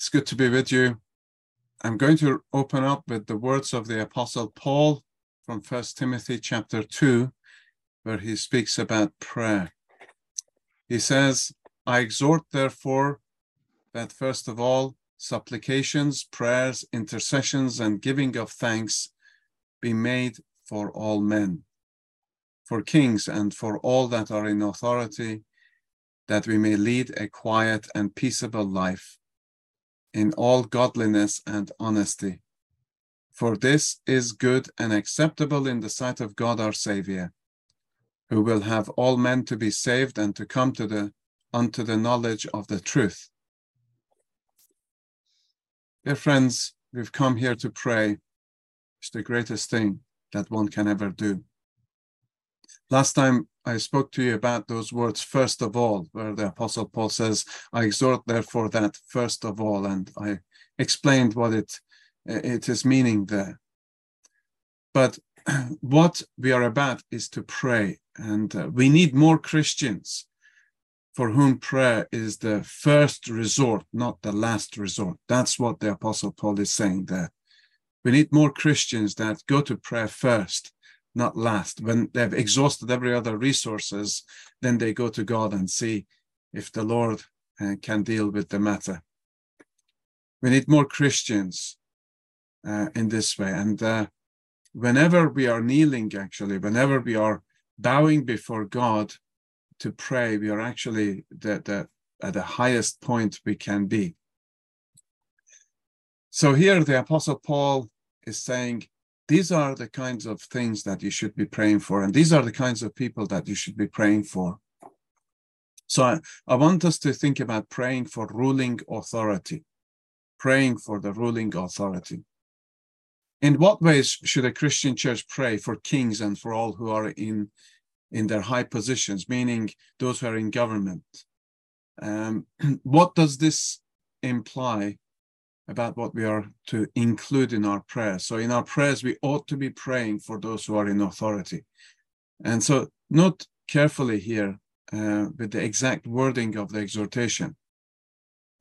It's good to be with you. I'm going to open up with the words of the Apostle Paul from First Timothy chapter 2, where he speaks about prayer. He says, I exhort, therefore, that first of all, supplications, prayers, intercessions, and giving of thanks be made for all men, for kings, and for all that are in authority, that we may lead a quiet and peaceable life in all godliness and honesty. For this is good and acceptable in the sight of God our Saviour, who will have all men to be saved and to come to the unto the knowledge of the truth. Dear friends, we've come here to pray. It's the greatest thing that one can ever do. Last time I spoke to you about those words, first of all, where the Apostle Paul says, I exhort therefore that first of all, and I explained what it, it is meaning there. But what we are about is to pray, and uh, we need more Christians for whom prayer is the first resort, not the last resort. That's what the Apostle Paul is saying there. We need more Christians that go to prayer first not last. When they've exhausted every other resources, then they go to God and see if the Lord uh, can deal with the matter. We need more Christians uh, in this way. And uh, whenever we are kneeling, actually, whenever we are bowing before God to pray, we are actually the, the, at the highest point we can be. So here the Apostle Paul is saying, these are the kinds of things that you should be praying for, and these are the kinds of people that you should be praying for. So I, I want us to think about praying for ruling authority, praying for the ruling authority. In what ways should a Christian church pray for kings and for all who are in, in their high positions, meaning those who are in government? Um, what does this imply about what we are to include in our prayers. So in our prayers, we ought to be praying for those who are in authority. And so note carefully here uh, with the exact wording of the exhortation.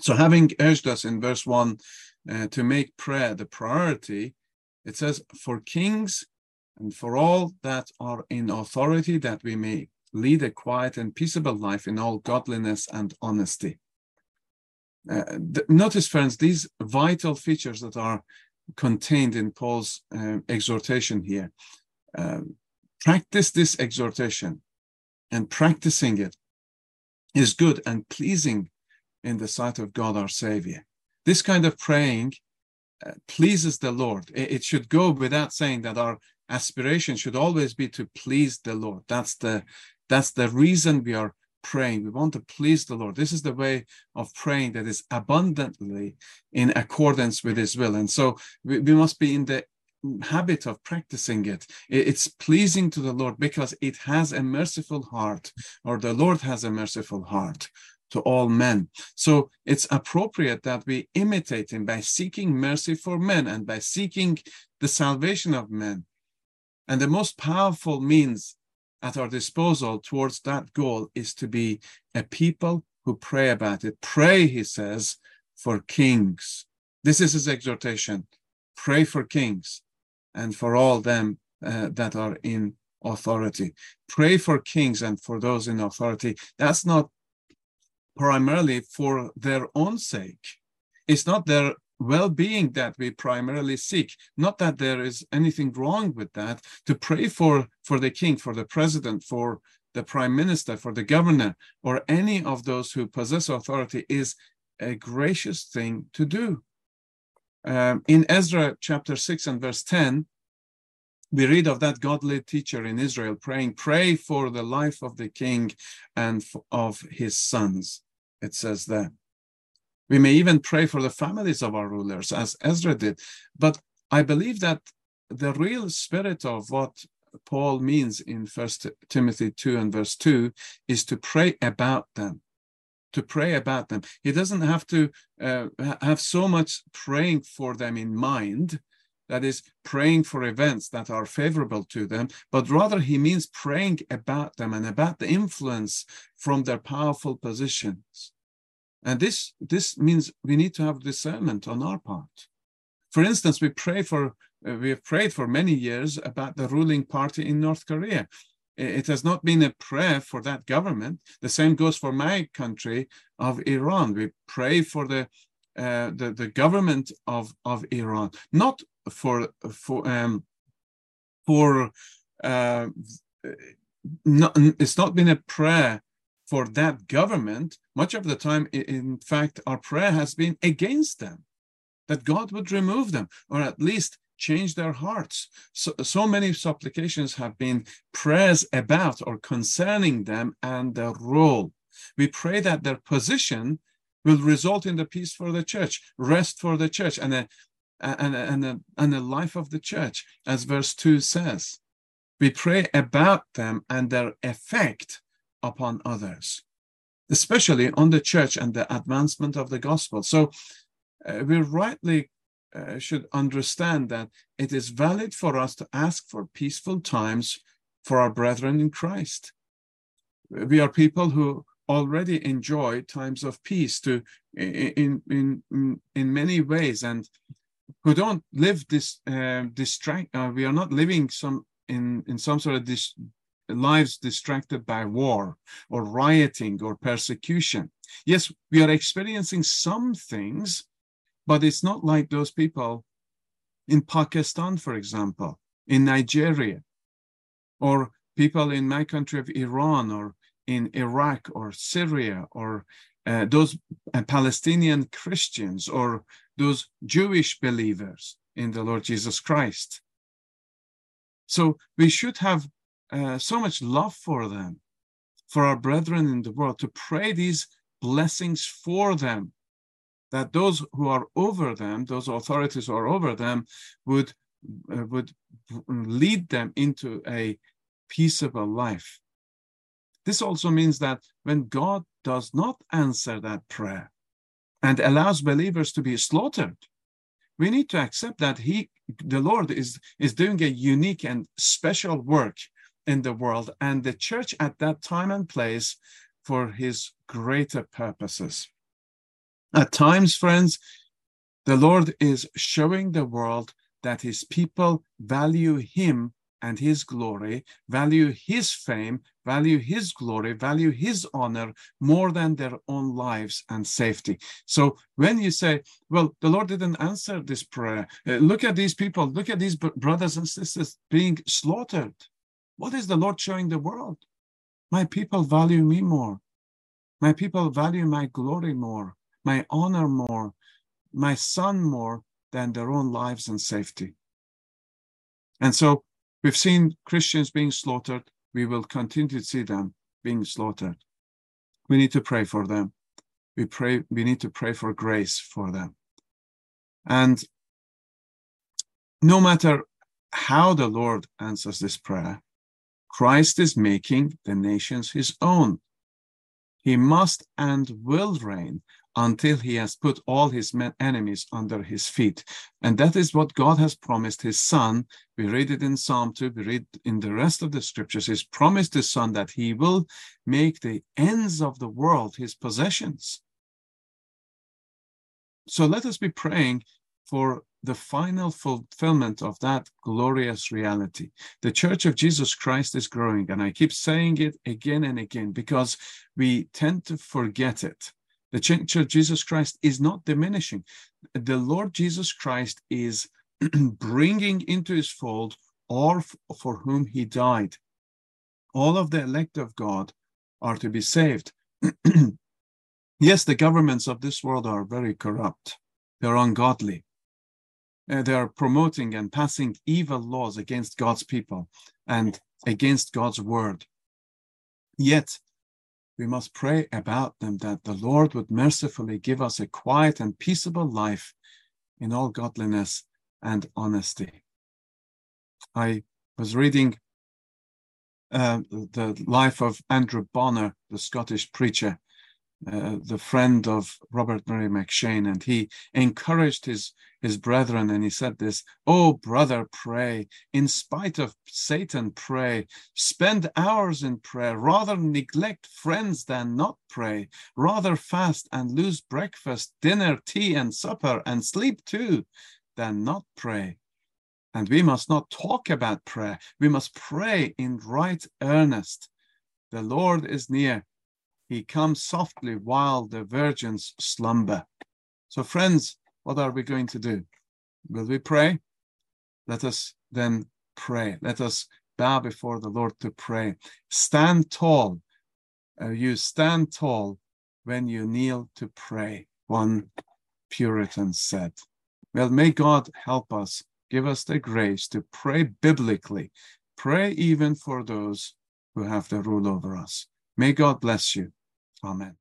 So having urged us in verse one uh, to make prayer the priority, it says, for kings and for all that are in authority, that we may lead a quiet and peaceable life in all godliness and honesty. Uh, notice, friends, these vital features that are contained in Paul's uh, exhortation here. Uh, practice this exhortation, and practicing it is good and pleasing in the sight of God our Savior. This kind of praying uh, pleases the Lord. It, it should go without saying that our aspiration should always be to please the Lord. That's the that's the reason we are praying. We want to please the Lord. This is the way of praying that is abundantly in accordance with His will. And so we, we must be in the habit of practicing it. It's pleasing to the Lord because it has a merciful heart, or the Lord has a merciful heart to all men. So it's appropriate that we imitate him by seeking mercy for men and by seeking the salvation of men. And the most powerful means at our disposal towards that goal is to be a people who pray about it. Pray, he says, for kings. This is his exhortation. Pray for kings and for all them uh, that are in authority. Pray for kings and for those in authority. That's not primarily for their own sake. It's not their well-being that we primarily seek not that there is anything wrong with that to pray for for the king for the president for the prime minister for the governor or any of those who possess authority is a gracious thing to do um, in ezra chapter 6 and verse 10 we read of that godly teacher in israel praying pray for the life of the king and of his sons it says that we may even pray for the families of our rulers, as Ezra did. But I believe that the real spirit of what Paul means in First Timothy 2 and verse 2 is to pray about them. To pray about them. He doesn't have to uh, have so much praying for them in mind, that is, praying for events that are favorable to them, but rather he means praying about them and about the influence from their powerful positions And this, this means we need to have discernment on our part. For instance, we pray for uh, we have prayed for many years about the ruling party in North Korea. It has not been a prayer for that government. The same goes for my country of Iran. We pray for the uh, the, the government of, of Iran, not for for um, for uh, not, it's not been a prayer for that government. Much of the time, in fact, our prayer has been against them, that God would remove them, or at least change their hearts. So, so many supplications have been prayers about or concerning them and their role. We pray that their position will result in the peace for the church, rest for the church, and a, and, a, and, a, and a life of the church, as verse 2 says. We pray about them and their effect upon others, especially on the church and the advancement of the gospel. So uh, we rightly uh, should understand that it is valid for us to ask for peaceful times for our brethren in Christ. We are people who already enjoy times of peace to in in in, many ways and who don't live this uh, distract uh, we are not living some in in some sort of lives distracted by war or rioting or persecution yes we are experiencing some things but it's not like those people in Pakistan, for example, in Nigeria, or people in my country of Iran, or in Iraq, or Syria, or uh, those uh, Palestinian Christians, or those Jewish believers in the Lord Jesus Christ. So we should have uh, so much love for them, for our brethren in the world, to pray these blessings for them that those who are over them, those authorities who are over them, would uh, would lead them into a peaceable life. This also means that when God does not answer that prayer and allows believers to be slaughtered, we need to accept that He, the Lord, is, is doing a unique and special work in the world, and the church at that time and place for His greater purposes. At times, friends, the Lord is showing the world that his people value him and his glory, value his fame, value his glory, value his honor more than their own lives and safety. So when you say, well, the Lord didn't answer this prayer, uh, look at these people, look at these brothers and sisters being slaughtered. What is the Lord showing the world? My people value me more. My people value my glory more my honor more, my son more than their own lives and safety. And so we've seen Christians being slaughtered. We will continue to see them being slaughtered. We need to pray for them. We pray, we need to pray for grace for them. And no matter how the Lord answers this prayer, Christ is making the nations his own. He must and will reign until he has put all his enemies under his feet. And that is what God has promised his son. We read it in Psalm 2, we read in the rest of the scriptures. He's promised his son that he will make the ends of the world his possessions. So let us be praying for the final fulfillment of that glorious reality. The Church of Jesus Christ is growing, and I keep saying it again and again because we tend to forget it. The Church of Jesus Christ is not diminishing. The Lord Jesus Christ is bringing into his fold all for whom he died. All of the elect of God are to be saved. yes, the governments of this world are very corrupt, they're ungodly. Uh, they are promoting and passing evil laws against God's people and against God's word. Yet, we must pray about them that the Lord would mercifully give us a quiet and peaceable life in all godliness and honesty. I was reading uh, the life of Andrew Bonar, the Scottish preacher, uh, the friend of Robert Murray M'Cheyne, and he encouraged his, his brethren, and he said this, Oh, brother, pray. In spite of Satan, pray. Spend hours in prayer. Rather neglect friends than not pray. Rather fast and lose breakfast, dinner, tea, and supper, and sleep too, than not pray. And we must not talk about prayer. We must pray in right earnest. The Lord is near he comes softly while the virgins slumber. So, friends, what are we going to do? Will we pray? Let us then pray. Let us bow before the Lord to pray. Stand tall. Uh, you stand tall when you kneel to pray, one Puritan said. Well, may God help us, give us the grace to pray biblically, pray even for those who have the rule over us. May God bless you. Amen.